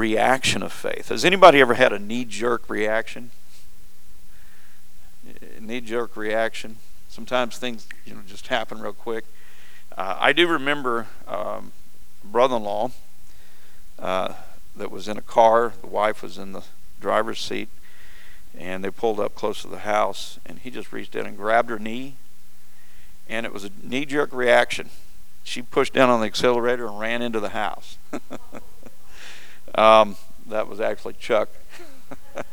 Reaction of faith. Has anybody ever had a knee jerk reaction? Knee jerk reaction. Sometimes things you know just happen real quick. Uh, I do remember um, brother-in-law uh, that was in a car. The wife was in the driver's seat, and they pulled up close to the house, and he just reached in and grabbed her knee, and it was a knee-jerk reaction. She pushed down on the accelerator and ran into the house. um, that was actually Chuck.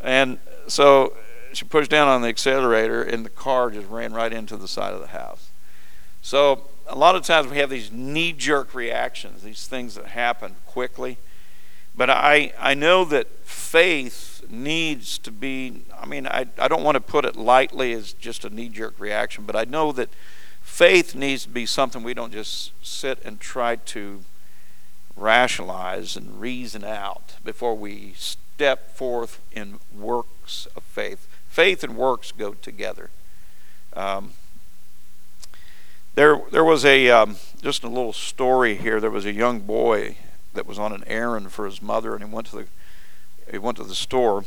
and so she pushed down on the accelerator, and the car just ran right into the side of the house. So a lot of times we have these knee-jerk reactions, these things that happen quickly. But I, I know that faith needs to be, I mean, I, I don't want to put it lightly as just a knee jerk reaction, but I know that faith needs to be something we don't just sit and try to rationalize and reason out before we step forth in works of faith. Faith and works go together. Um, there, there was a um, just a little story here. There was a young boy that was on an errand for his mother, and he went to the he went to the store.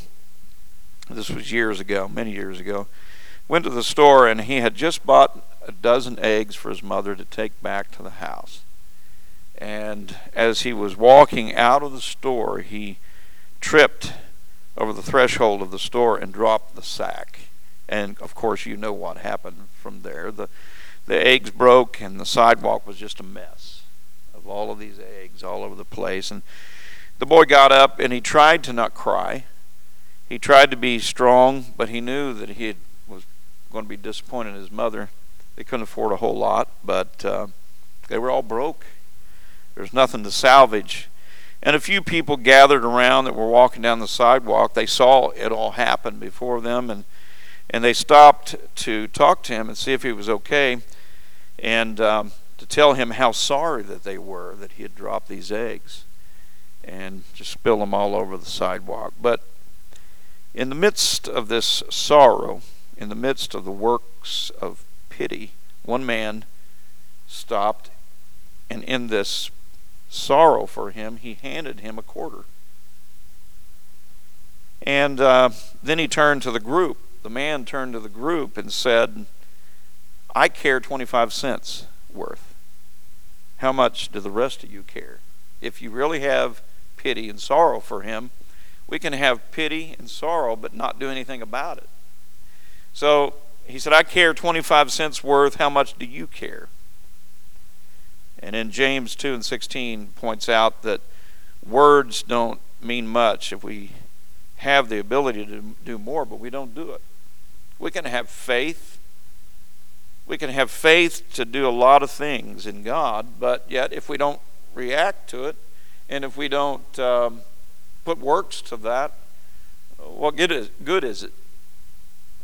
This was years ago, many years ago. Went to the store, and he had just bought a dozen eggs for his mother to take back to the house. And as he was walking out of the store, he tripped over the threshold of the store and dropped the sack. And of course, you know what happened from there. The the eggs broke and the sidewalk was just a mess of all of these eggs all over the place and the boy got up and he tried to not cry he tried to be strong but he knew that he had, was going to be disappointed in his mother they couldn't afford a whole lot but uh, they were all broke there's nothing to salvage and a few people gathered around that were walking down the sidewalk they saw it all happen before them and and they stopped to talk to him and see if he was okay and um, to tell him how sorry that they were that he had dropped these eggs and just spill them all over the sidewalk. But in the midst of this sorrow, in the midst of the works of pity, one man stopped, and in this sorrow for him, he handed him a quarter. And uh, then he turned to the group. The man turned to the group and said, I care 25 cents worth. How much do the rest of you care? If you really have pity and sorrow for him, we can have pity and sorrow but not do anything about it. So he said, I care 25 cents worth. How much do you care? And in James 2 and 16 points out that words don't mean much if we have the ability to do more, but we don't do it. We can have faith we can have faith to do a lot of things in God, but yet if we don't react to it, and if we don't um, put works to that, what good is, good is it?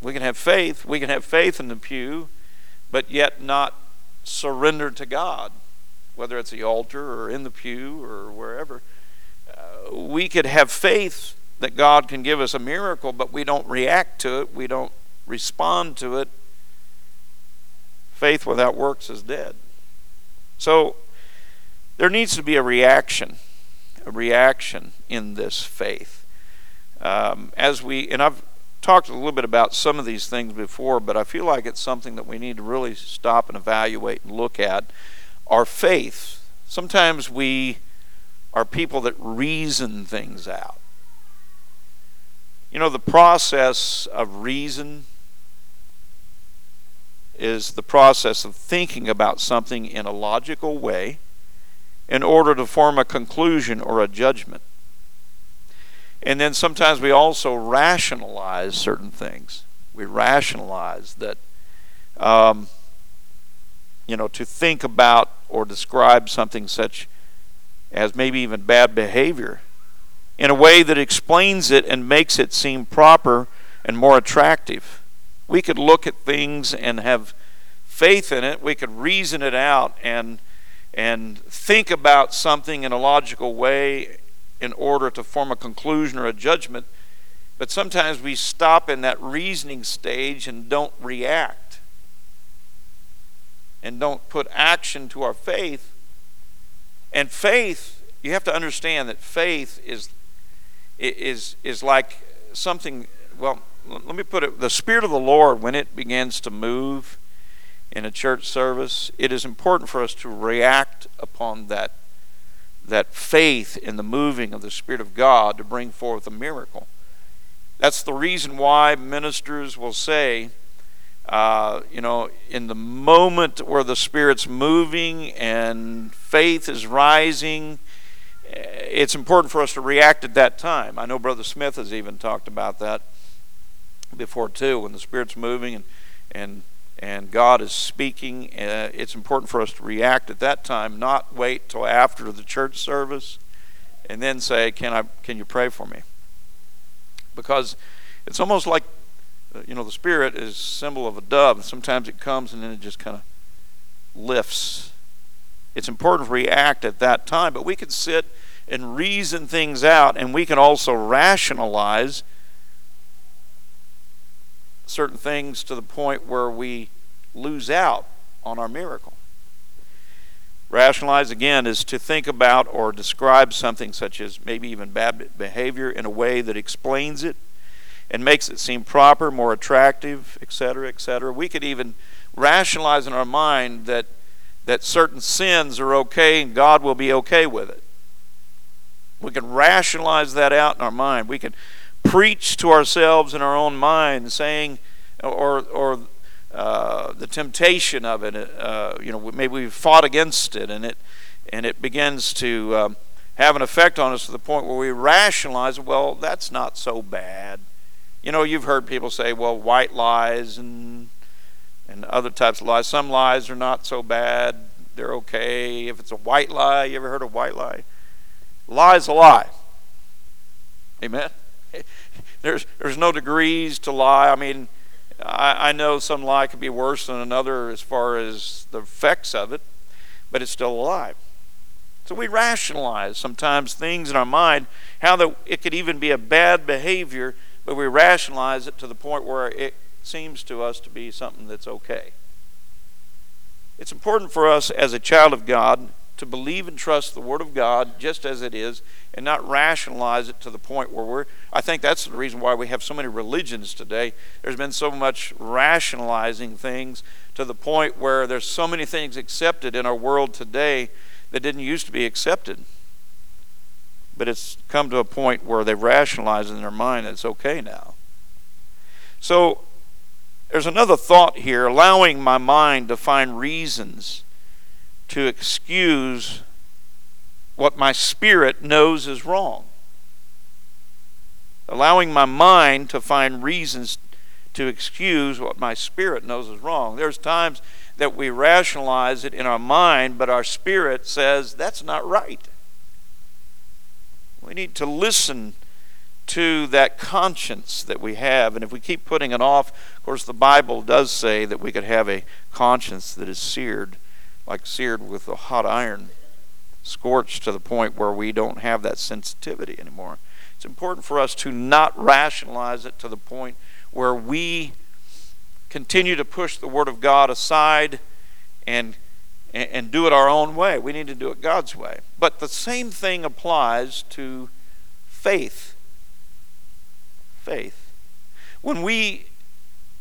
We can have faith. We can have faith in the pew, but yet not surrender to God, whether it's the altar or in the pew or wherever. Uh, we could have faith that God can give us a miracle, but we don't react to it. We don't respond to it Faith without works is dead. So there needs to be a reaction, a reaction in this faith. Um, as we, and I've talked a little bit about some of these things before, but I feel like it's something that we need to really stop and evaluate and look at. Our faith. Sometimes we are people that reason things out. You know, the process of reason is the process of thinking about something in a logical way in order to form a conclusion or a judgment. And then sometimes we also rationalize certain things. We rationalize that, um, you know, to think about or describe something such as maybe even bad behavior in a way that explains it and makes it seem proper and more attractive. We could look at things and have faith in it. We could reason it out and and think about something in a logical way in order to form a conclusion or a judgment. But sometimes we stop in that reasoning stage and don't react and don't put action to our faith. And faith, you have to understand that faith is is is like something well let me put it the spirit of the lord when it begins to move in a church service it is important for us to react upon that that faith in the moving of the spirit of god to bring forth a miracle that's the reason why ministers will say uh, you know in the moment where the spirit's moving and faith is rising it's important for us to react at that time. I know Brother Smith has even talked about that before too. When the Spirit's moving and and and God is speaking, uh, it's important for us to react at that time, not wait till after the church service, and then say, "Can I? Can you pray for me?" Because it's almost like Uh, you know the Spirit is symbol of a dove. and Sometimes it comes and then it just kind of lifts. It's important to react at that time, but we can sit and reason things out, and we can also rationalize certain things to the point where we lose out on our miracle. Rationalize, again, is to think about or describe something such as maybe even bad behavior in a way that explains it and makes it seem proper, more attractive, etc., etc. We could even rationalize in our mind that, that certain sins are okay and God will be okay with it. We can rationalize that out in our mind. We can preach to ourselves in our own mind, saying, or, or uh, the temptation of it. Uh, you know, maybe we've fought against it, and it and it begins to um, have an effect on us to the point where we rationalize, well, that's not so bad. You know, you've heard people say, well, white lies and and other types of lies. Some lies are not so bad; they're okay. If it's a white lie, you ever heard of white lie? Lie is a lie. Amen. There's there's no degrees to lie. I mean, I, I know some lie could be worse than another as far as the effects of it, but it's still a lie. So we rationalize sometimes things in our mind, how that it could even be a bad behavior, but we rationalize it to the point where it seems to us to be something that's okay. It's important for us as a child of God to believe and trust the Word of God just as it is and not rationalize it to the point where we're. I think that's the reason why we have so many religions today. There's been so much rationalizing things to the point where there's so many things accepted in our world today that didn't used to be accepted. But it's come to a point where they've rationalized in their mind that it's okay now. So there's another thought here allowing my mind to find reasons to excuse what my spirit knows is wrong. Allowing my mind to find reasons to excuse what my spirit knows is wrong. There's times that we rationalize it in our mind, but our spirit says that's not right. We need to listen to that conscience that we have. And if we keep putting it off, of course, the Bible does say that we could have a conscience that is seared like seared with a hot iron, scorched to the point where we don't have that sensitivity anymore. It's important for us to not rationalize it to the point where we continue to push the Word of God aside and, and, and do it our own way. We need to do it God's way. But the same thing applies to faith. Faith. When we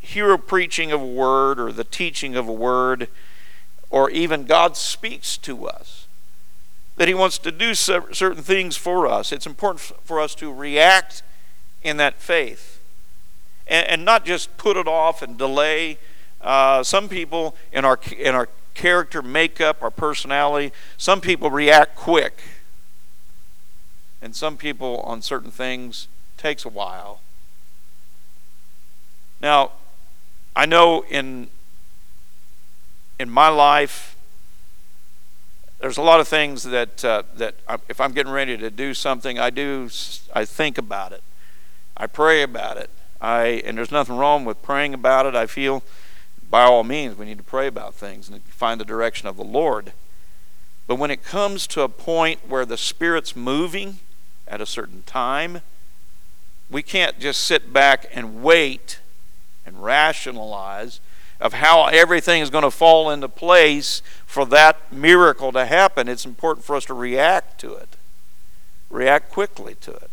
hear a preaching of a word or the teaching of a word, or even God speaks to us, that He wants to do certain things for us. It's important for us to react in that faith and, and not just put it off and delay. Uh, some people in our in our character makeup, our personality, some people react quick, and some people on certain things takes a while. Now, I know in in my life, there's a lot of things that uh, that I, if I'm getting ready to do something, I do I think about it, I pray about it. I and there's nothing wrong with praying about it. I feel by all means we need to pray about things and find the direction of the Lord. But when it comes to a point where the Spirit's moving at a certain time, we can't just sit back and wait and rationalize of how everything is going to fall into place for that miracle to happen. It's important for us to react to it, react quickly to it.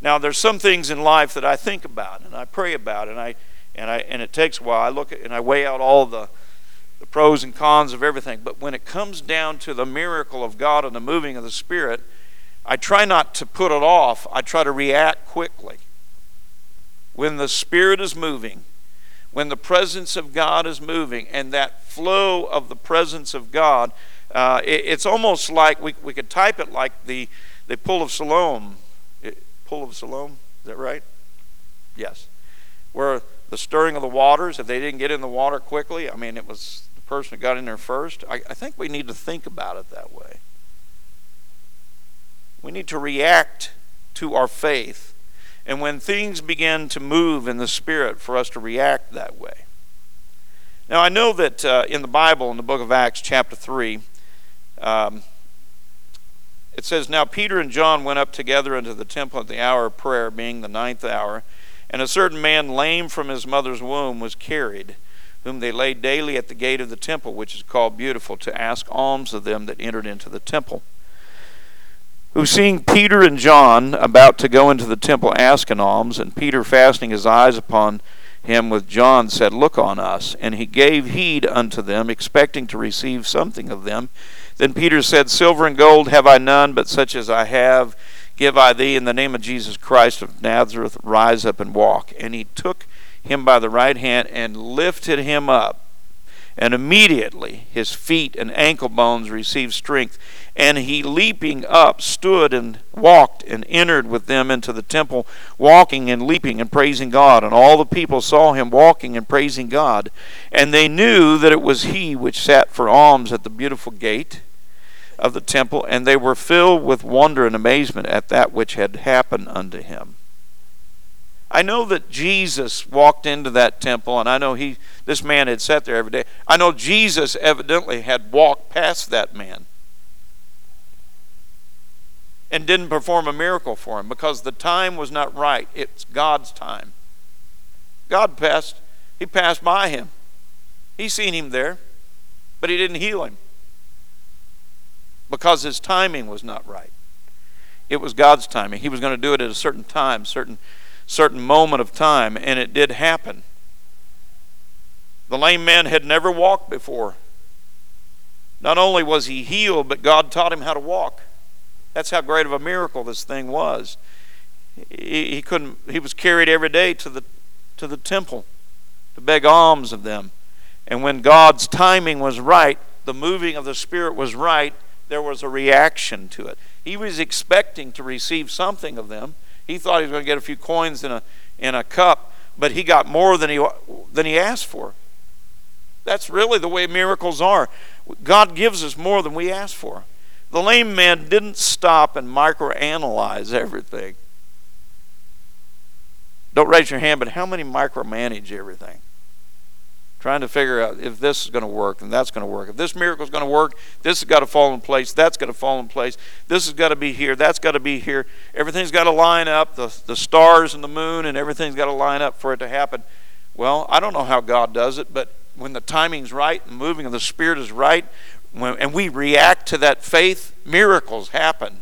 Now, there's some things in life that I think about and I pray about, and I and I and it takes a while. I look at and I weigh out all the the pros and cons of everything. But when it comes down to the miracle of God and the moving of the Spirit, I try not to put it off. I try to react quickly. When the Spirit is moving, when the presence of God is moving and that flow of the presence of God, uh, it, it's almost like we, we could type it like the, the Pool of Siloam. It, of Siloam, is that right? Yes. Where the stirring of the waters, if they didn't get in the water quickly, I mean, it was the person who got in there first. I, I think we need to think about it that way. We need to react to our faith and when things begin to move in the Spirit, for us to react that way. Now, I know that uh, in the Bible, in the book of Acts, chapter 3, um, it says, Now Peter and John went up together into the temple at the hour of prayer, being the ninth hour, and a certain man, lame from his mother's womb, was carried, whom they laid daily at the gate of the temple, which is called Beautiful, to ask alms of them that entered into the temple who seeing Peter and John about to go into the temple asking alms, and Peter fastening his eyes upon him with John said, Look on us. And he gave heed unto them, expecting to receive something of them. Then Peter said, Silver and gold have I none, but such as I have give I thee. In the name of Jesus Christ of Nazareth, rise up and walk. And he took him by the right hand and lifted him up. And immediately his feet and ankle bones received strength. And he, leaping up, stood and walked and entered with them into the temple, walking and leaping and praising God. And all the people saw him walking and praising God. And they knew that it was he which sat for alms at the beautiful gate of the temple. And they were filled with wonder and amazement at that which had happened unto him. I know that Jesus walked into that temple, and I know he this man had sat there every day. I know Jesus evidently had walked past that man and didn't perform a miracle for him because the time was not right. It's God's time. God passed, he passed by him. He seen him there, but he didn't heal him because his timing was not right. It was God's timing. He was going to do it at a certain time, certain certain moment of time, and it did happen. The lame man had never walked before. Not only was he healed, but God taught him how to walk. That's how great of a miracle this thing was. He, he couldn't. He was carried every day to the to the temple to beg alms of them, and when God's timing was right, the moving of the Spirit was right. There was a reaction to it. He was expecting to receive something of them. He thought he was going to get a few coins in a in a cup, but he got more than he than he asked for. That's really the way miracles are. God gives us more than we ask for. The lame man didn't stop and microanalyze everything. Don't raise your hand, but how many micromanage everything? Trying to figure out if this is going to work and that's going to work. If this miracle is going to work, this has got to fall in place, that's got to fall in place, this has got to be here, that's got to be here. Everything's got to line up, the, the stars and the moon and everything's got to line up for it to happen. Well, I don't know how God does it, but when the timing's right, and the moving of the Spirit is right, when, and we react to that faith, miracles happen.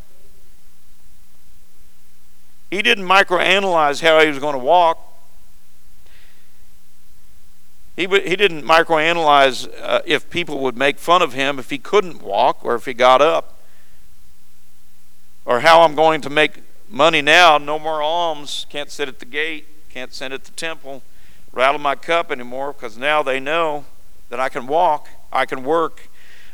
He didn't microanalyze how he was going to walk. He, he didn't microanalyze uh, if people would make fun of him if he couldn't walk or if he got up. Or how I'm going to make money now. No more alms. Can't sit at the gate. Can't sit at the temple. Rattle my cup anymore because now they know that I can walk. I can work.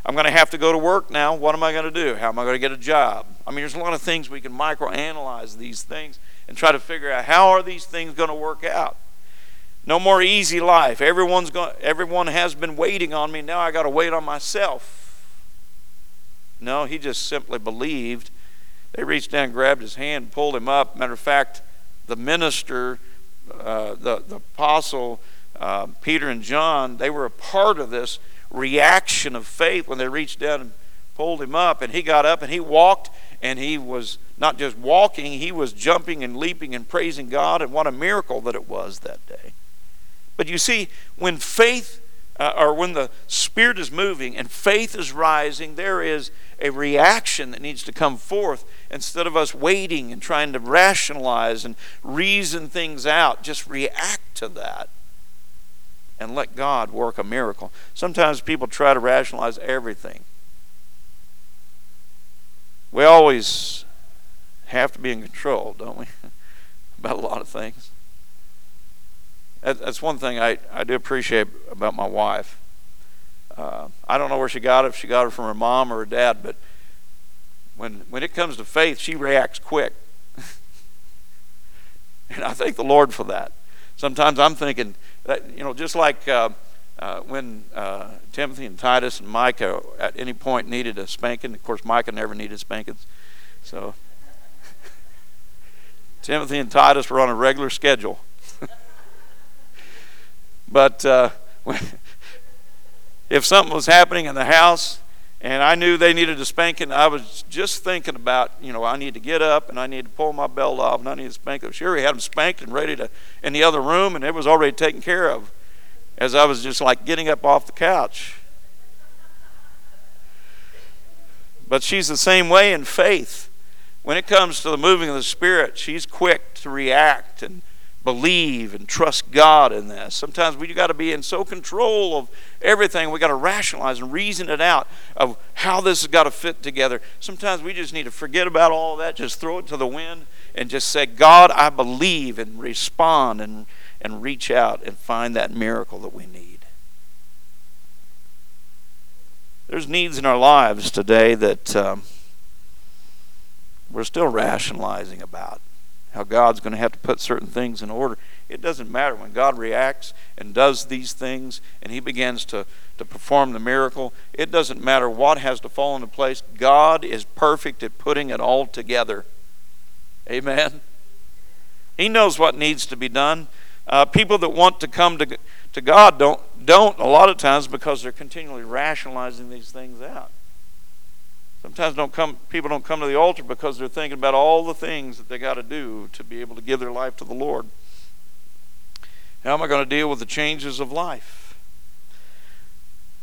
I'm going to have to go to work now. What am I going to do? How am I going to get a job? I mean, there's a lot of things we can microanalyze these things and try to figure out how are these things going to work out. No more easy life. Everyone's going. Everyone has been waiting on me. Now I got to wait on myself. No, he just simply believed. They reached down, grabbed his hand, pulled him up. Matter of fact, the minister, uh, the, the apostle, uh, Peter and John, they were a part of this reaction of faith when they reached down and pulled him up. And he got up and he walked, and he was not just walking, he was jumping and leaping and praising God. And what a miracle that it was that day. But you see, when faith uh, or when the Spirit is moving and faith is rising, there is a reaction that needs to come forth instead of us waiting and trying to rationalize and reason things out. Just react to that and let God work a miracle. Sometimes people try to rationalize everything. We always have to be in control, don't we? About a lot of things that's one thing I, I do appreciate about my wife. Uh, I don't know where she got it, if she got it from her mom or her dad, but when, when it comes to faith, she reacts quick. and I thank the Lord for that. Sometimes I'm thinking that, you know, just like uh, uh, when uh, Timothy and Titus and Micah at any point needed a spanking, of course, Micah never needed spankings. So Timothy and Titus were on a regular schedule. But uh, if something was happening in the house and I knew they needed a spanking, I was just thinking about, you know, I need to get up and I need to pull my belt off and I need to spank them. Sure, he had them spanked and ready to in the other room, and it was already taken care of as I was just like getting up off the couch. But she's the same way in faith. When it comes to the moving of the Spirit, she's quick to react and believe and trust God in this. Sometimes we got to be in so control of everything, we got to rationalize and reason it out of how this has got to fit together. Sometimes we just need to forget about all that, just throw it to the wind and just say, God, I believe, and respond and, and reach out and find that miracle that we need. There's needs in our lives today that um, we're still rationalizing about how God's going to have to put certain things in order. It doesn't matter when God reacts and does these things and He begins to, to perform the miracle. It doesn't matter what has to fall into place. God is perfect at putting it all together. Amen. He knows what needs to be done. Uh, people that want to come to, to God don't, don't a lot of times because they're continually rationalizing these things out. Sometimes don't come, people don't come to the altar because they're thinking about all the things that they got to do to be able to give their life to the Lord. How am I going to deal with the changes of life?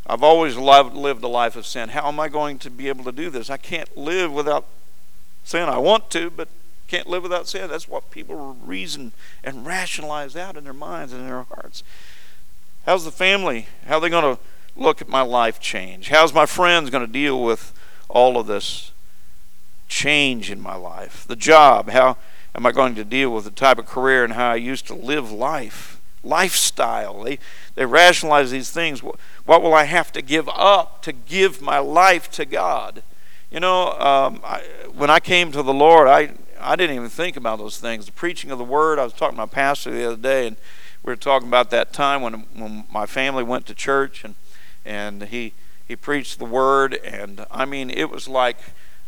I've always lived a life of sin. How am I going to be able to do this? I can't live without sin. I want to, but can't live without sin. That's what people reason and rationalize out in their minds and in their hearts. How's the family? How are they going to look at my life change? How's my friends going to deal with all of this change in my life. The job, how am I going to deal with the type of career and how I used to live life? Lifestyle. They, they rationalize these things. What will I have to give up to give my life to God? You know, um, I, when I came to the Lord, I, I didn't even think about those things. The preaching of the Word, I was talking to my pastor the other day, and we were talking about that time when, when my family went to church, and, and he he preached the word, and I mean, it was like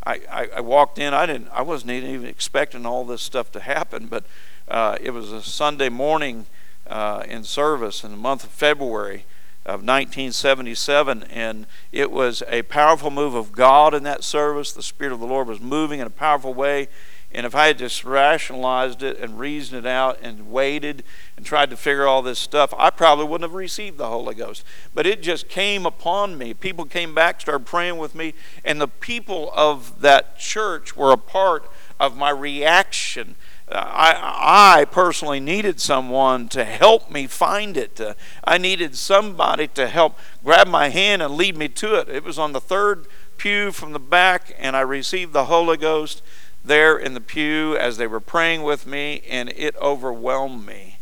I, I, I walked in. I didn't. I wasn't even expecting all this stuff to happen, but uh, it was a Sunday morning uh, in service in the month of February of 1977, and it was a powerful move of God in that service. The Spirit of the Lord was moving in a powerful way. And if I had just rationalized it and reasoned it out and waited and tried to figure all this stuff, I probably wouldn't have received the Holy Ghost. But it just came upon me. People came back, started praying with me, and the people of that church were a part of my reaction. Uh, I, I personally needed someone to help me find it. Uh, I needed somebody to help grab my hand and lead me to it. It was on the third pew from the back, and I received the Holy Ghost there in the pew as they were praying with me, and it overwhelmed me.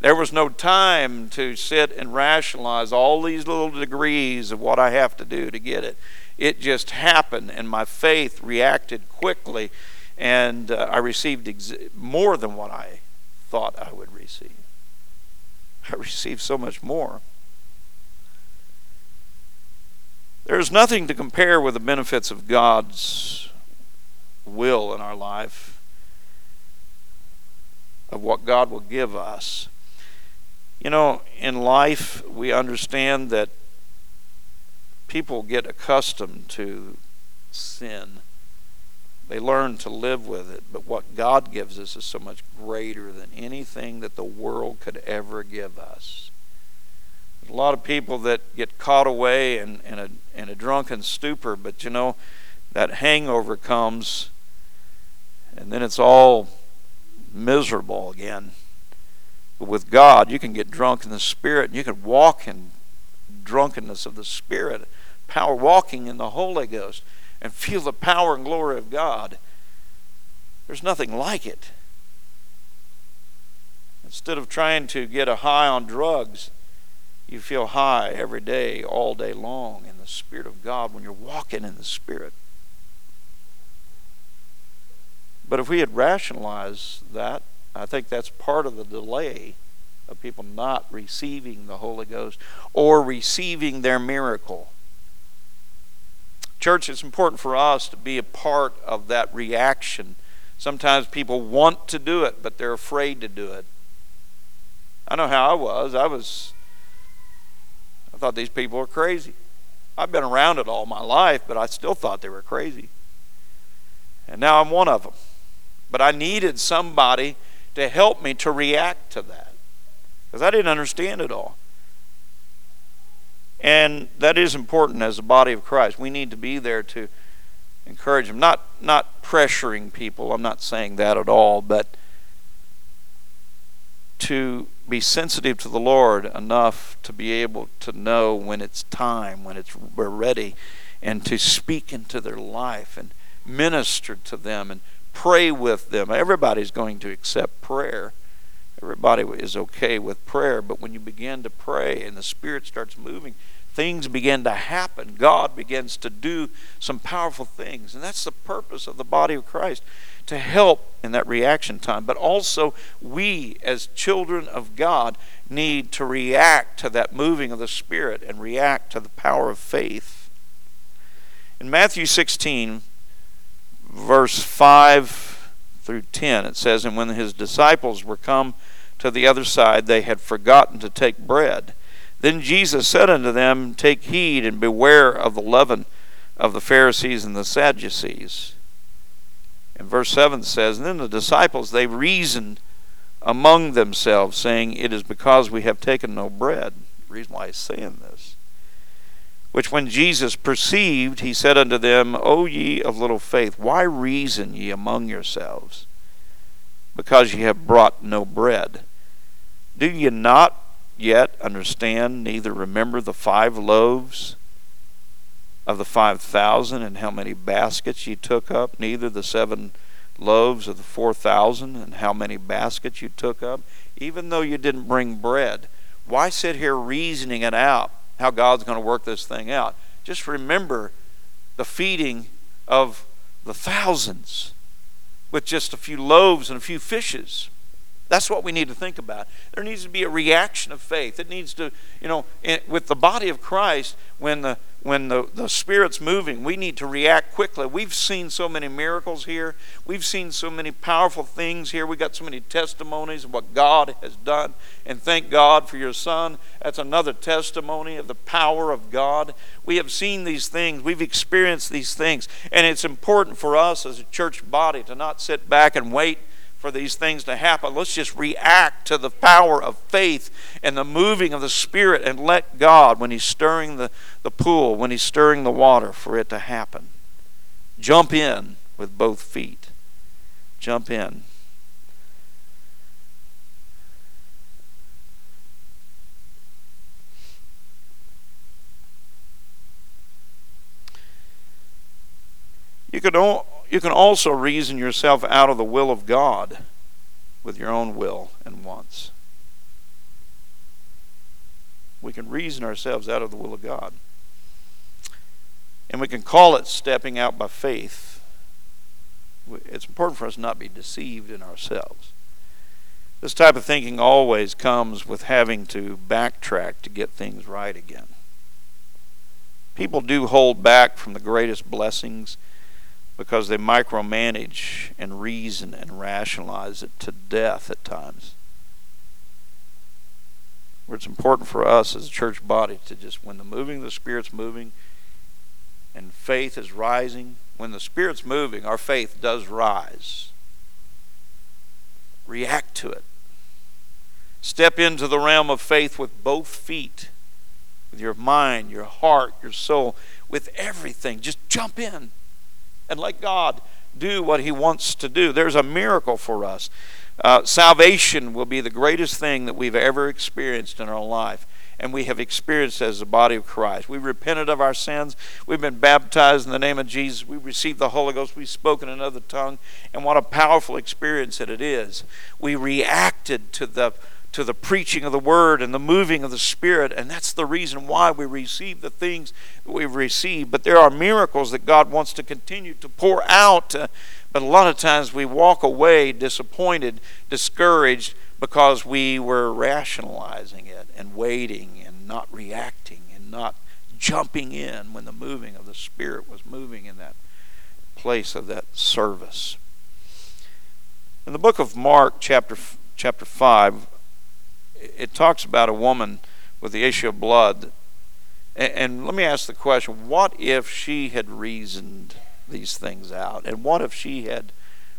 There was no time to sit and rationalize all these little degrees of what I have to do to get it. It just happened, and my faith reacted quickly, and uh, I received ex- more than what I thought I would receive. I received so much more. There's nothing to compare with the benefits of God's will in our life, of what God will give us. You know, in life, we understand that people get accustomed to sin. They learn to live with it. But what God gives us is so much greater than anything that the world could ever give us. There's a lot of people that get caught away in, in, a, in a drunken stupor, but you know, that hangover comes and then it's all miserable again. But with God, you can get drunk in the Spirit and you can walk in drunkenness of the Spirit, power walking in the Holy Ghost, and feel the power and glory of God. There's nothing like it. Instead of trying to get a high on drugs, you feel high every day, all day long in the Spirit of God when you're walking in the Spirit. But if we had rationalized that, I think that's part of the delay of people not receiving the Holy Ghost or receiving their miracle. Church, it's important for us to be a part of that reaction. Sometimes people want to do it, but they're afraid to do it. I know how I was. I was I thought these people were crazy. I've been around it all my life, but I still thought they were crazy. And now I'm one of them. But I needed somebody to help me to react to that because I didn't understand it all. And that is important as a body of Christ. We need to be there to encourage them, not not pressuring people. I'm not saying that at all, but to be sensitive to the Lord enough to be able to know when it's time, when it's we're ready, and to speak into their life and minister to them and pray with them. Everybody's going to accept prayer. Everybody is okay with prayer, but when you begin to pray and the Spirit starts moving, things begin to happen. God begins to do some powerful things. And that's the purpose of the body of Christ to help in that reaction time. But also, we as children of God need to react to that moving of the Spirit and react to the power of faith. In Matthew 16, verse 5 through 10, it says, And when his disciples were come to the other side, they had forgotten to take bread. Then Jesus said unto them, Take heed and beware of the leaven of the Pharisees and the Sadducees. And verse 7 says, And then the disciples, they reasoned among themselves, saying, It is because we have taken no bread. The reason why he's saying this which when Jesus perceived, he said unto them, O ye of little faith, why reason ye among yourselves? Because ye have brought no bread. Do ye not yet understand, neither remember the five loaves of the five thousand, and how many baskets ye took up, neither the seven loaves of the four thousand, and how many baskets you took up, even though you didn't bring bread? Why sit here reasoning it out? How God's going to work this thing out. Just remember the feeding of the thousands with just a few loaves and a few fishes. That's what we need to think about. There needs to be a reaction of faith. It needs to, you know, with the body of Christ, when the when the, the Spirit's moving, we need to react quickly. We've seen so many miracles here. We've seen so many powerful things here. We got so many testimonies of what God has done. And thank God for your son. That's another testimony of the power of God. We have seen these things. We've experienced these things. And it's important for us as a church body to not sit back and wait for these things to happen. Let's just react to the power of faith and the moving of the Spirit and let God, when He's stirring the, the pool, when He's stirring the water, for it to happen. Jump in with both feet. Jump in. You can you can also reason yourself out of the will of God with your own will and wants. We can reason ourselves out of the will of God. And we can call it stepping out by faith. It's important for us not to be deceived in ourselves. This type of thinking always comes with having to backtrack to get things right again. People do hold back from the greatest blessings because they micromanage and reason and rationalize it to death at times. Where it's important for us as a church body to just, when the moving of the Spirit's moving and faith is rising, when the Spirit's moving, our faith does rise. React to it. Step into the realm of faith with both feet, with your mind, your heart, your soul, with everything. Just jump in and let God do what He wants to do. There's a miracle for us. Uh, salvation will be the greatest thing that we've ever experienced in our life and we have experienced as the body of Christ. We repented of our sins. We've been baptized in the name of Jesus. We received the Holy Ghost. We've spoken another tongue. And what a powerful experience that it is. We reacted to the to the preaching of the word and the moving of the spirit and that's the reason why we receive the things that we've received but there are miracles that god wants to continue to pour out uh, but a lot of times we walk away disappointed discouraged because we were rationalizing it and waiting and not reacting and not jumping in when the moving of the Spirit was moving in that place of that service. In the book of Mark, chapter chapter five, it talks about a woman with the issue of blood. And, and let me ask the question: What if she had reasoned these things out, and what if she had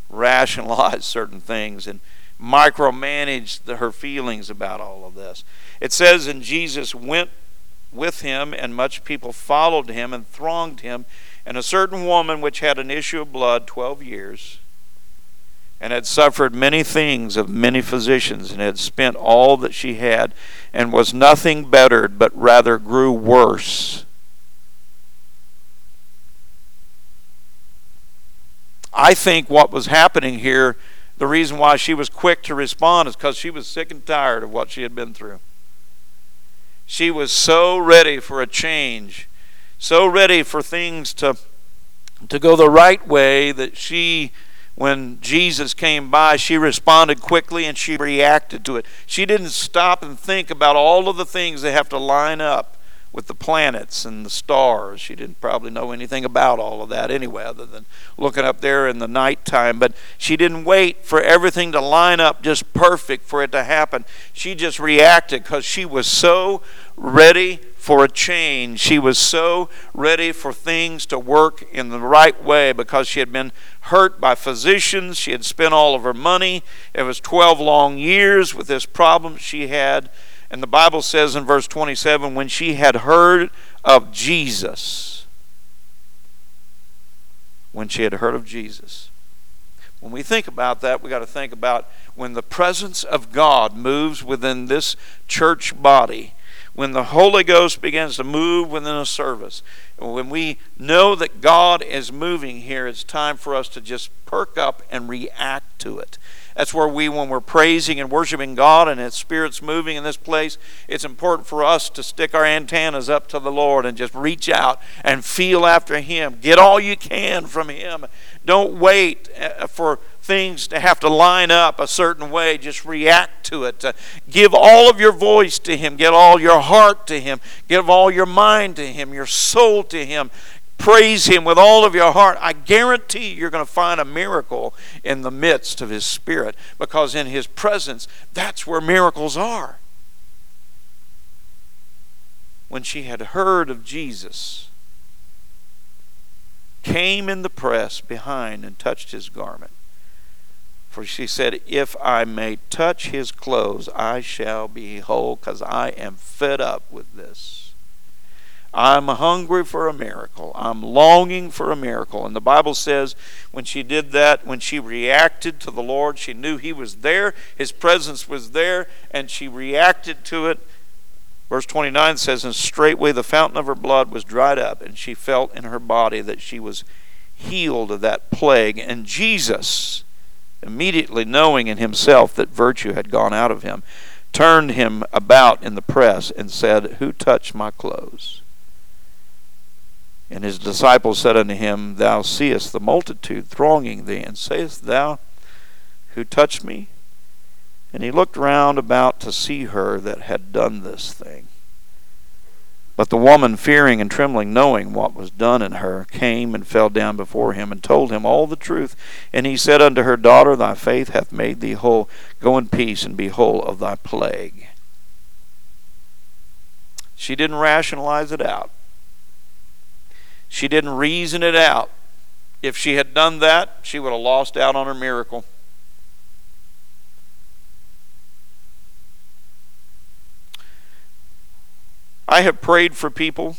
rationalized certain things and micromanaged the, her feelings about all of this. It says, And Jesus went with him, and much people followed him and thronged him. And a certain woman which had an issue of blood 12 years, and had suffered many things of many physicians, and had spent all that she had, and was nothing bettered, but rather grew worse. I think what was happening here the reason why she was quick to respond is because she was sick and tired of what she had been through. She was so ready for a change, so ready for things to, to go the right way that she, when Jesus came by, she responded quickly and she reacted to it. She didn't stop and think about all of the things that have to line up with the planets and the stars. She didn't probably know anything about all of that anyway, other than looking up there in the nighttime. But she didn't wait for everything to line up just perfect for it to happen. She just reacted because she was so ready for a change. She was so ready for things to work in the right way because she had been hurt by physicians. She had spent all of her money. It was 12 long years with this problem she had and the Bible says in verse 27 when she had heard of Jesus, when she had heard of Jesus. When we think about that, we got to think about when the presence of God moves within this church body, when the Holy Ghost begins to move within a service, when we know that God is moving here, it's time for us to just perk up and react to it. That's where we, when we're praising and worshiping God and His Spirit's moving in this place, it's important for us to stick our antennas up to the Lord and just reach out and feel after Him. Get all you can from Him. Don't wait uh, for things to have to line up a certain way. Just react to it. Uh, give all of your voice to Him. Give all your heart to Him. Give all your mind to Him, your soul to Him praise Him with all of your heart, I guarantee you're going to find a miracle in the midst of His Spirit because in His presence, that's where miracles are. When she had heard of Jesus, came in the press behind and touched his garment. For she said, If I may touch his clothes, I shall be whole, because I am fed up with this. I'm hungry for a miracle. I'm longing for a miracle. And the Bible says when she did that, when she reacted to the Lord, she knew He was there, His presence was there, and she reacted to it. Verse 29 says, And straightway the fountain of her blood was dried up, and she felt in her body that she was healed of that plague. And Jesus, immediately knowing in himself that virtue had gone out of him, turned him about in the press and said, Who touched my clothes? And his disciples said unto him, Thou seest the multitude thronging thee, and sayest thou, Who touched me? And he looked round about to see her that had done this thing. But the woman, fearing and trembling, knowing what was done in her, came and fell down before him and told him all the truth. And he said unto her, Daughter, thy faith hath made thee whole. Go in peace and be whole of thy plague. She didn't rationalize it out. She didn't reason it out. If she had done that, she would have lost out on her miracle. I have prayed for people.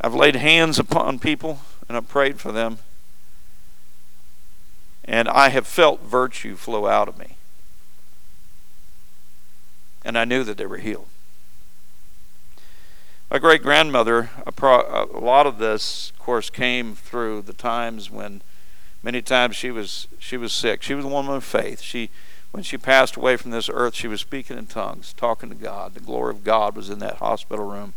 I've laid hands upon people and I've prayed for them. And I have felt virtue flow out of me. And I knew that they were healed. My great grandmother, a, lot of this, of course, came through the times when many times she was she was sick. She was a woman of faith. She when she passed away from this earth, she was speaking in tongues, talking to God. The glory of God was in that hospital room.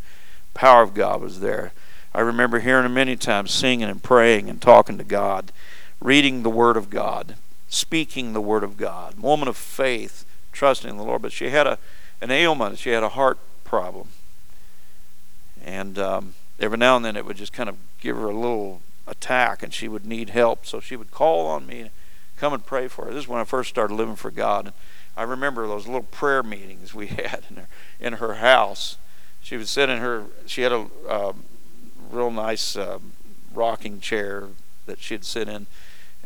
Power of God was there. I remember hearing her many times singing and praying and talking to God, reading the Word of God, speaking the Word of God. Woman of faith, trusting in the Lord. But she had a an ailment. She had a heart problem, and um, every now and then it would just kind of give her a little attack, and she would need help. So she would call on me come and pray for her. This is when I first started living for God. And I remember those little prayer meetings we had in her in her house. She would sit in her. She had a um, real nice um, rocking chair that she'd sit in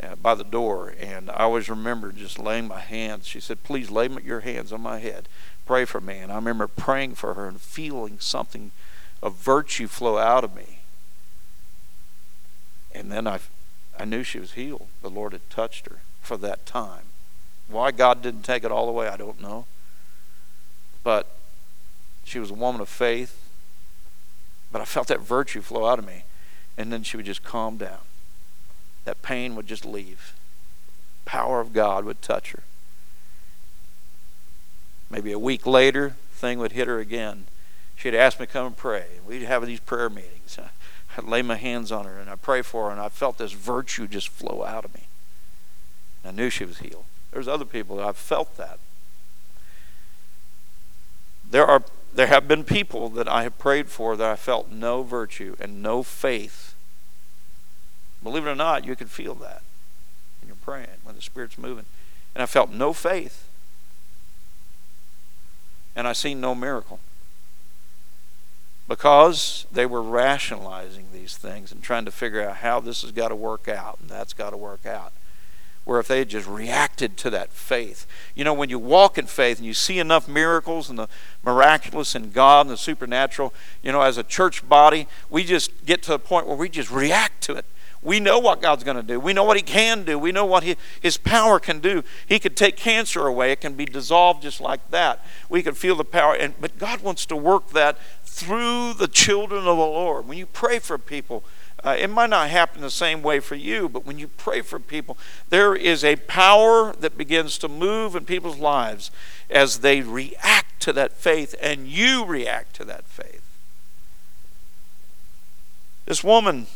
uh, by the door, and I always remember just laying my hands. She said, "Please lay your hands on my head, pray for me." And I remember praying for her and feeling something of virtue flow out of me. And then I I knew she was healed. The Lord had touched her for that time. Why God didn't take it all away, I don't know. But she was a woman of faith. But I felt that virtue flow out of me. And then she would just calm down. That pain would just leave. Power of God would touch her. Maybe a week later, thing would hit her again. She'd ask me to come and pray. We'd have these prayer meetings. I'd lay my hands on her and I pray for her, and I felt this virtue just flow out of me. I knew she was healed. There's other people that I've felt that. There are there have been people that I have prayed for that I felt no virtue and no faith. Believe it or not, you can feel that when you're praying, when the Spirit's moving. And I felt no faith. And I seen no miracle because they were rationalizing these things and trying to figure out how this has got to work out and that's got to work out. Where if they had just reacted to that faith, you know, when you walk in faith and you see enough miracles and the miraculous in God and the supernatural, you know, as a church body, we just get to a point where we just react to it. We know what God's going to do. We know what He can do. We know what he, His power can do. He could take cancer away. It can be dissolved just like that. We can feel the power. And, but God wants to work that through the children of the Lord. When you pray for people, uh, it might not happen the same way for you, but when you pray for people, there is a power that begins to move in people's lives as they react to that faith and you react to that faith. This woman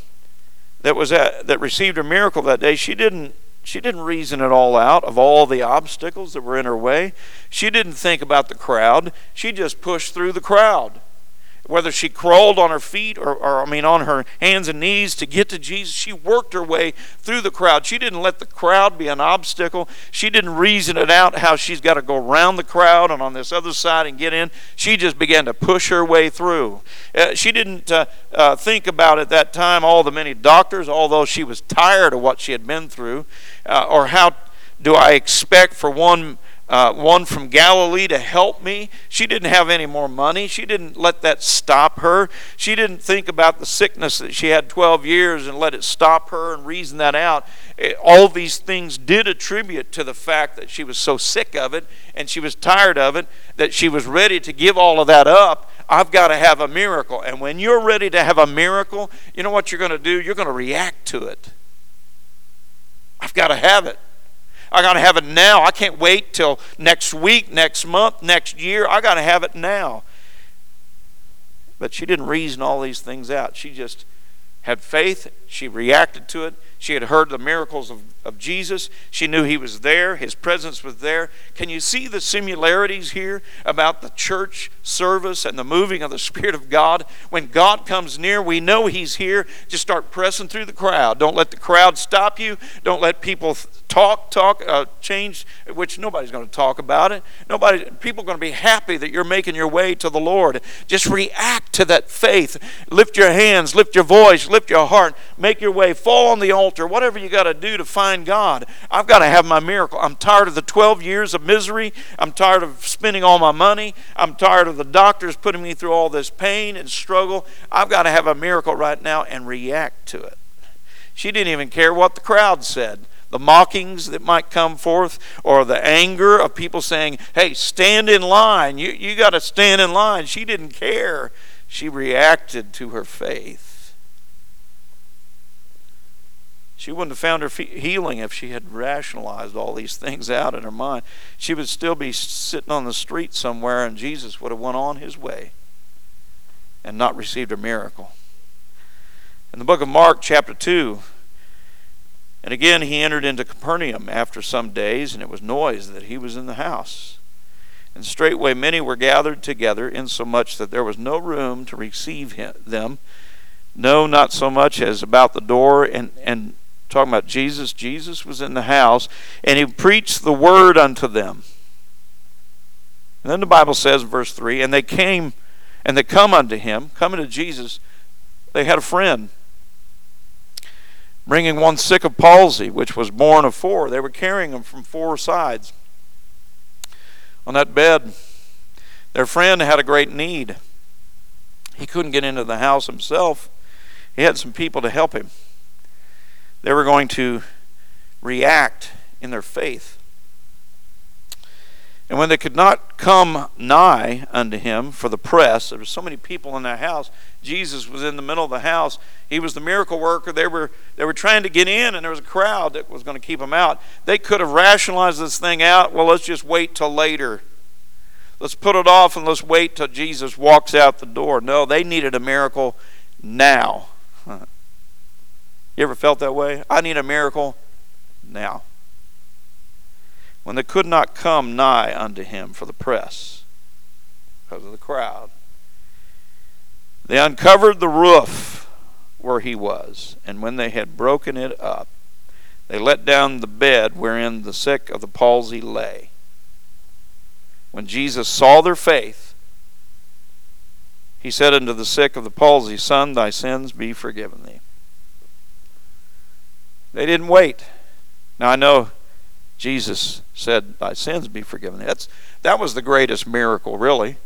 that was at, that received a miracle that day, she didn't she didn't reason it all out of all the obstacles that were in her way. She didn't think about the crowd. She just pushed through the crowd whether she crawled on her feet or, or, I mean, on her hands and knees to get to Jesus, she worked her way through the crowd. She didn't let the crowd be an obstacle. She didn't reason it out how she's got to go around the crowd and on this other side and get in. She just began to push her way through. Uh, she didn't uh, uh, think about at that time all the many doctors, although she was tired of what she had been through, uh, or how do I expect for one uh, one from Galilee to help me. She didn't have any more money. She didn't let that stop her. She didn't think about the sickness that she had 12 years and let it stop her and reason that out. It, all these things did attribute to the fact that she was so sick of it and she was tired of it that she was ready to give all of that up. I've got to have a miracle. And when you're ready to have a miracle, you know what you're going to do? You're going to react to it. I've got to have it. I got to have it now. I can't wait till next week, next month, next year. I got to have it now. But she didn't reason all these things out. She just had faith. She reacted to it. She had heard the miracles of, of Jesus. She knew he was there, his presence was there. Can you see the similarities here about the church service and the moving of the Spirit of God? When God comes near, we know he's here. Just start pressing through the crowd. Don't let the crowd stop you. Don't let people talk, talk, uh, change, which nobody's going to talk about it. Nobody, people are going to be happy that you're making your way to the Lord. Just react to that faith. Lift your hands, lift your voice, lift your heart, make your way, fall on the altar, whatever you got to do to find God. I've got to have my miracle. I'm tired of the 12 years of misery. I'm tired of spending all my money. I'm tired of the doctors putting me through all this pain and struggle. I've got to have a miracle right now and react to it. She didn't even care what the crowd said the mockings that might come forth, or the anger of people saying, Hey, stand in line. You, you got to stand in line. She didn't care. She reacted to her faith. She wouldn't have found her healing if she had rationalized all these things out in her mind. She would still be sitting on the street somewhere, and Jesus would have went on his way and not received a miracle. In the book of Mark, chapter 2, and again he entered into Capernaum after some days, and it was noised that he was in the house. And straightway many were gathered together, insomuch that there was no room to receive him, them, no, not so much as about the door. And, and talking about Jesus, Jesus was in the house, and he preached the word unto them. And then the Bible says verse 3 And they came, and they come unto him, coming to Jesus, they had a friend bringing one sick of palsy, which was borne of four. They were carrying him from four sides. On that bed, their friend had a great need. He couldn't get into the house himself, he had some people to help him. They were going to react in their faith. And when they could not come nigh unto him for the press, there were so many people in that house. Jesus was in the middle of the house. He was the miracle worker. They were they were trying to get in, and there was a crowd that was going to keep them out. They could have rationalized this thing out. Well, let's just wait till later. Let's put it off and let's wait till Jesus walks out the door. No, they needed a miracle now. You ever felt that way? I need a miracle now when they could not come nigh unto him for the press, because of the crowd. They uncovered the roof where he was, and when they had broken it up, they let down the bed wherein the sick of the palsy lay. When Jesus saw their faith, he said unto the sick of the palsy, Son, thy sins be forgiven thee. They didn't wait. Now I know Jesus said, Thy sins be forgiven. That's, that was the greatest miracle, really.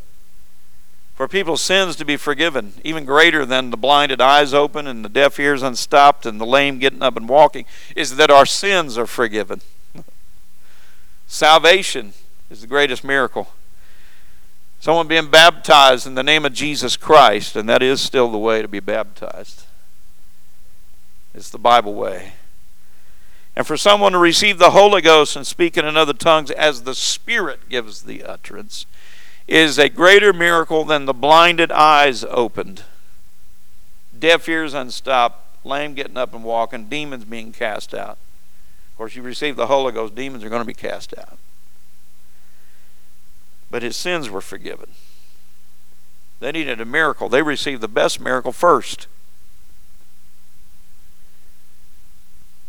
For people's sins to be forgiven, even greater than the blinded eyes open and the deaf ears unstopped and the lame getting up and walking, is that our sins are forgiven. Salvation is the greatest miracle. Someone being baptized in the name of Jesus Christ, and that is still the way to be baptized. It's the Bible way and for someone to receive the Holy Ghost and speak in another tongues as the Spirit gives the utterance is a greater miracle than the blinded eyes opened, deaf ears unstopped, lame getting up and walking, demons being cast out. Of course, you receive the Holy Ghost, demons are going to be cast out. But his sins were forgiven. They needed a miracle. They received the best miracle first.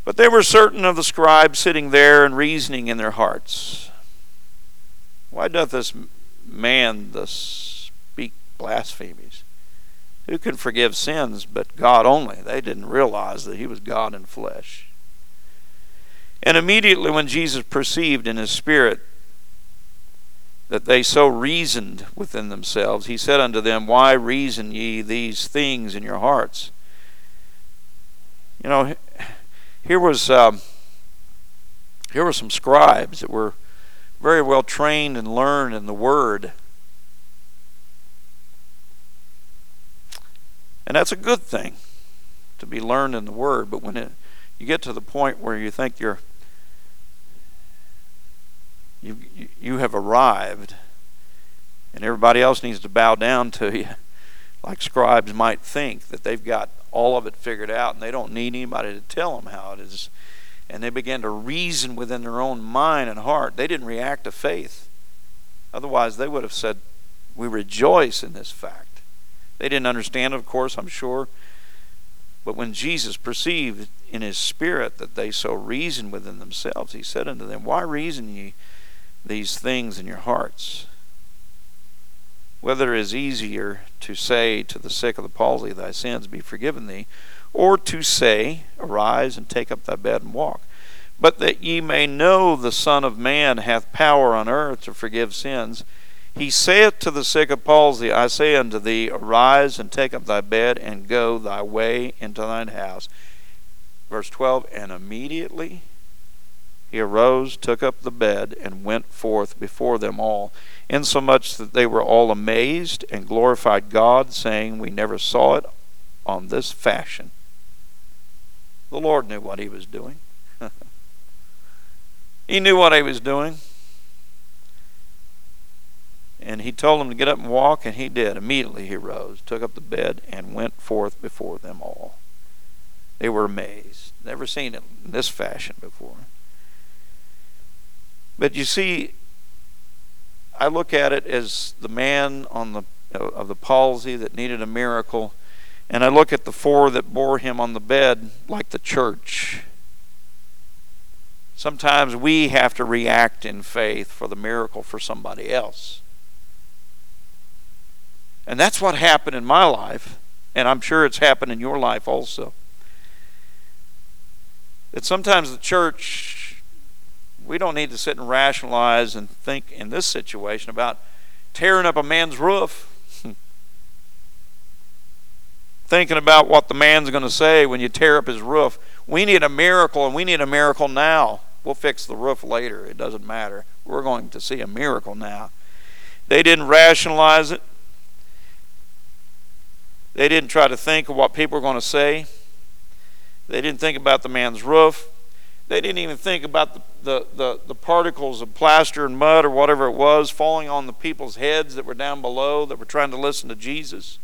But there were certain of the scribes sitting there and reasoning in their hearts. Why doth this man thus speak blasphemies? Who can forgive sins but God only? They didn't realize that he was God in flesh. And immediately when Jesus perceived in his spirit that they so reasoned within themselves, he said unto them, Why reason ye these things in your hearts? You know, here was um, here were some scribes that were very well trained and learned in the Word. And that's a good thing to be learned in the Word. But when it, you get to the point where you think you're you, you, you have arrived and everybody else needs to bow down to you, like scribes might think that they've got all of it figured out, and they don't need anybody to tell them how it is. And they began to reason within their own mind and heart. They didn't react to faith. Otherwise, they would have said, We rejoice in this fact. They didn't understand, of course, I'm sure. But when Jesus perceived in his spirit that they so reasoned within themselves, he said unto them, Why reason ye these things in your hearts? Whether it is easier to say to the sick of the palsy, Thy sins be forgiven thee, or to say, Arise and take up thy bed and walk. But that ye may know the Son of Man hath power on earth to forgive sins, he saith to the sick of palsy, I say unto thee, Arise and take up thy bed and go thy way into thine house. Verse 12 And immediately he arose, took up the bed, and went forth before them all, insomuch that they were all amazed and glorified God, saying, We never saw it on this fashion. The Lord knew what he was doing. he knew what he was doing. And he told them to get up and walk, and he did. Immediately he rose, took up the bed, and went forth before them all. They were amazed. Never seen it in this fashion before. But you see, I look at it as the man on the of the palsy that needed a miracle, and I look at the four that bore him on the bed like the church. Sometimes we have to react in faith for the miracle for somebody else. And that's what happened in my life, and I'm sure it's happened in your life also. That sometimes the church, we don't need to sit and rationalize and think in this situation about tearing up a man's roof. Thinking about what the man's going to say when you tear up his roof. We need a miracle, and we need a miracle now. We'll fix the roof later. It doesn't matter. We're going to see a miracle now. They didn't rationalize it. They didn't try to think of what people were going to say. They didn't think about the man's roof. They didn't even think about the, the, the, the, particles of plaster and mud or whatever it was falling on the people's heads that were down below that were trying to listen to Jesus.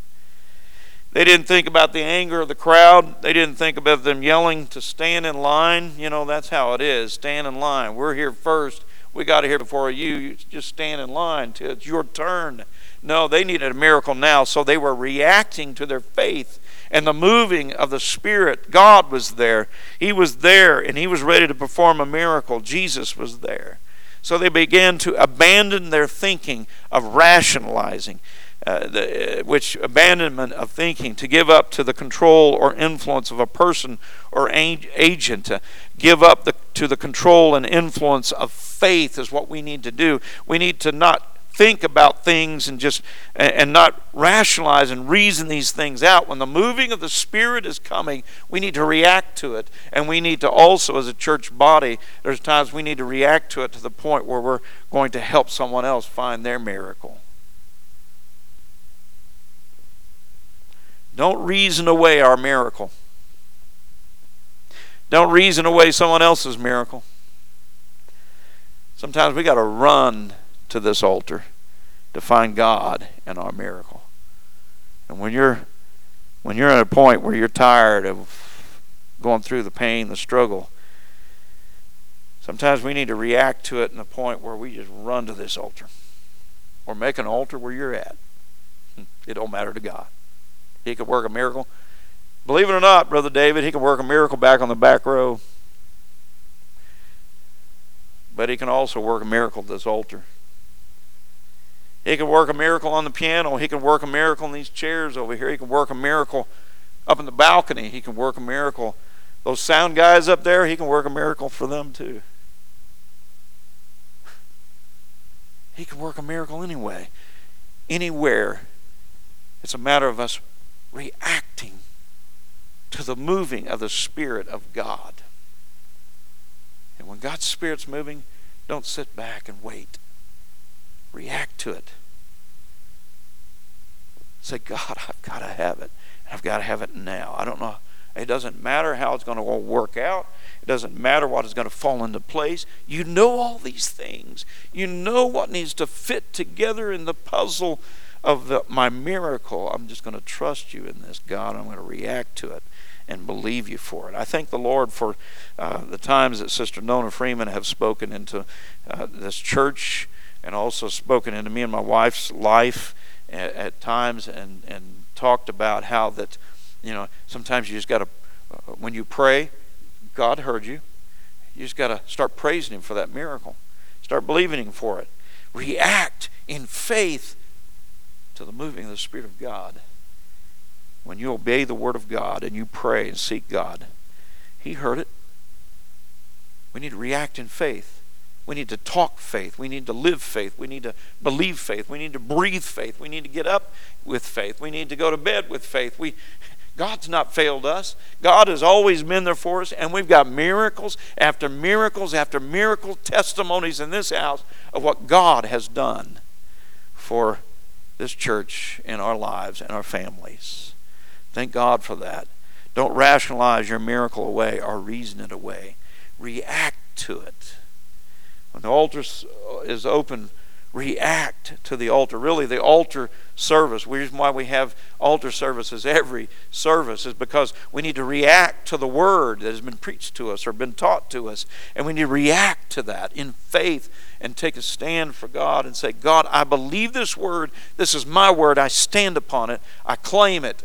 They didn't think about the anger of the crowd. They didn't think about them yelling to stand in line. You know, that's how it is stand in line. We're here first. We got here before you. You just stand in line till it's your turn. No, they needed a miracle now, so they were reacting to their faith and the moving of the Spirit. God was there. He was there, and He was ready to perform a miracle. Jesus was there. So they began to abandon their thinking of rationalizing, uh, the, uh, which abandonment of thinking, to give up to the control or influence of a person or agent, to give up the, to the control and influence of faith is what we need to do. We need to not think about things and just and not rationalize and reason these things out. When the moving of the spirit is coming we need to react to it. And we need to also as a church body there's times we need to react to it to the point where we're going to help someone else find their miracle. Don't reason away our miracle. Don't reason away someone else's miracle. Sometimes we got to run to this altar to find God in our miracle. And when you're when you're at a point where you're tired of going through the pain, the struggle, sometimes we need to react to it in a point where we just run to this altar. Or make an altar where you're at. It don't matter to God. He could work a miracle. Believe it or not, Brother David, he can work a miracle back on the back row. But he can also work a miracle at this altar. He can work a miracle on the piano. He can work a miracle in these chairs over here. He can work a miracle up in the balcony. He can work a miracle. Those sound guys up there, he can work a miracle for them too. He can work a miracle anyway, anywhere. It's a matter of us reacting to the moving of the Spirit of God. And when God's Spirit's moving, don't sit back and wait. React to it. Say, God, I've got to have it. I've got to have it now. I don't know. It doesn't matter how it's going to work out. It doesn't matter what is going to fall into place. You know all these things. You know what needs to fit together in the puzzle of the, my miracle, I'm just going to trust you in this, God. I'm going to react to it and believe you for it. I thank the Lord for uh, the times that Sister Nona Freeman have spoken into uh, this church and also spoken into me and my wife's life at, at times and, and talked about how that, you know, sometimes you just got to, uh, when you pray, God heard you. You just got to start praising Him for that miracle. Start believing Him for it. React in faith to the moving of the Spirit of God. When you obey the Word of God and you pray and seek God, He heard it. We need to react in faith. We need to talk faith. We need to live faith. We need to believe faith. We need to breathe faith. We need to get up with faith. We need to go to bed with faith. We, God's not failed us. God has always been there for us, and we've got miracles after miracles after miracle testimonies in this house of what God has done for this church in our lives and our families. Thank God for that. Don't rationalize your miracle away or reason it away. React to it. When the altar uh, is open, react to the altar. Really, the altar service, the reason why we have altar services every service is because we need to react to the word that has been preached to us or been taught to us. And we need to react to that in faith and take a stand for God and say, God, I believe this word. This is my word. I stand upon it. I claim it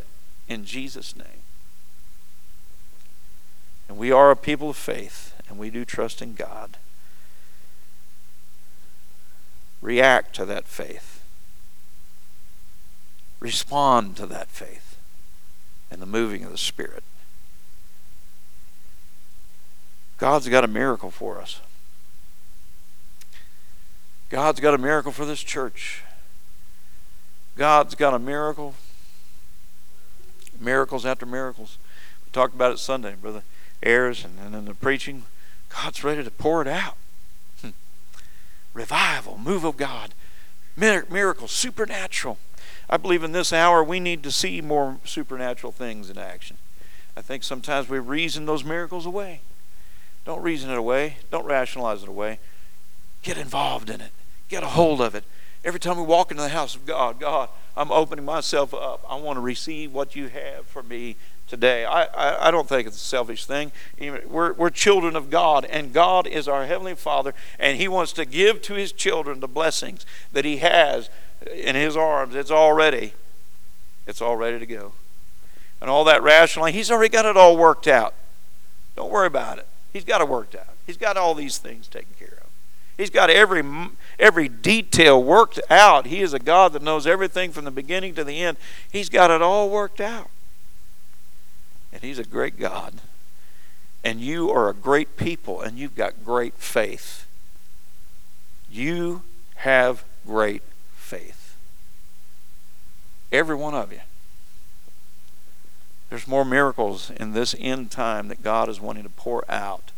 in Jesus' name. And we are a people of faith, and we do trust in God react to that faith, respond to that faith and the moving of the Spirit. God's got a miracle for us. God's got a miracle for this church. God's got a miracle. Miracles after miracles. We talked about it Sunday, Brother Ayers, and, and in the preaching. God's ready to pour it out revival, move of God, miracles, supernatural. I believe in this hour we need to see more supernatural things in action. I think sometimes we reason those miracles away. Don't reason it away. Don't rationalize it away. Get involved in it. Get a hold of it. Every time we walk into the house of God, God, I'm opening myself up. I want to receive what you have for me today. I, I, I, don't think it's a selfish thing. We're, we're children of God, and God is our Heavenly Father, and He wants to give to His children the blessings that He has in His arms. It's all ready. It's all ready to go. And all that rationally, He's already got it all worked out. Don't worry about it. He's got it worked out. He's got all these things taken care of. He's got every every detail worked out. He is a God that knows everything from the beginning to the end. He's got it all worked out. And He's a great God. And you are a great people, and you've got great faith. You have great faith. Every one of you. There's more miracles in this end time that God is wanting to pour out.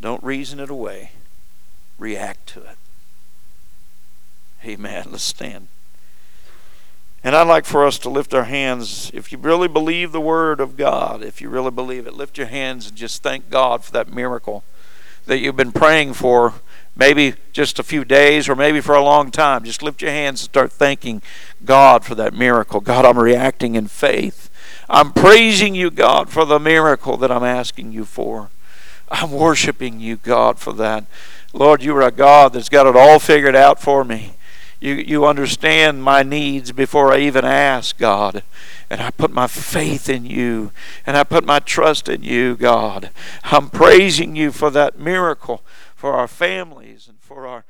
Don't reason it away, react to it. Amen. Let's stand. And I'd like for us to lift our hands. If you really believe the Word of God, if you really believe it, lift your hands and just thank God for that miracle that you've been praying for, maybe just a few days or maybe for a long time. Just lift your hands and start thanking God for that miracle. God, I'm reacting in faith. I'm praising you, God, for the miracle that I'm asking you for. I'm worshiping you, God, for that. Lord, you are a God that's got it all figured out for me. You, you understand my needs before I even ask, God. And I put my faith in you and I put my trust in you, God. I'm praising you for that miracle for our families and for our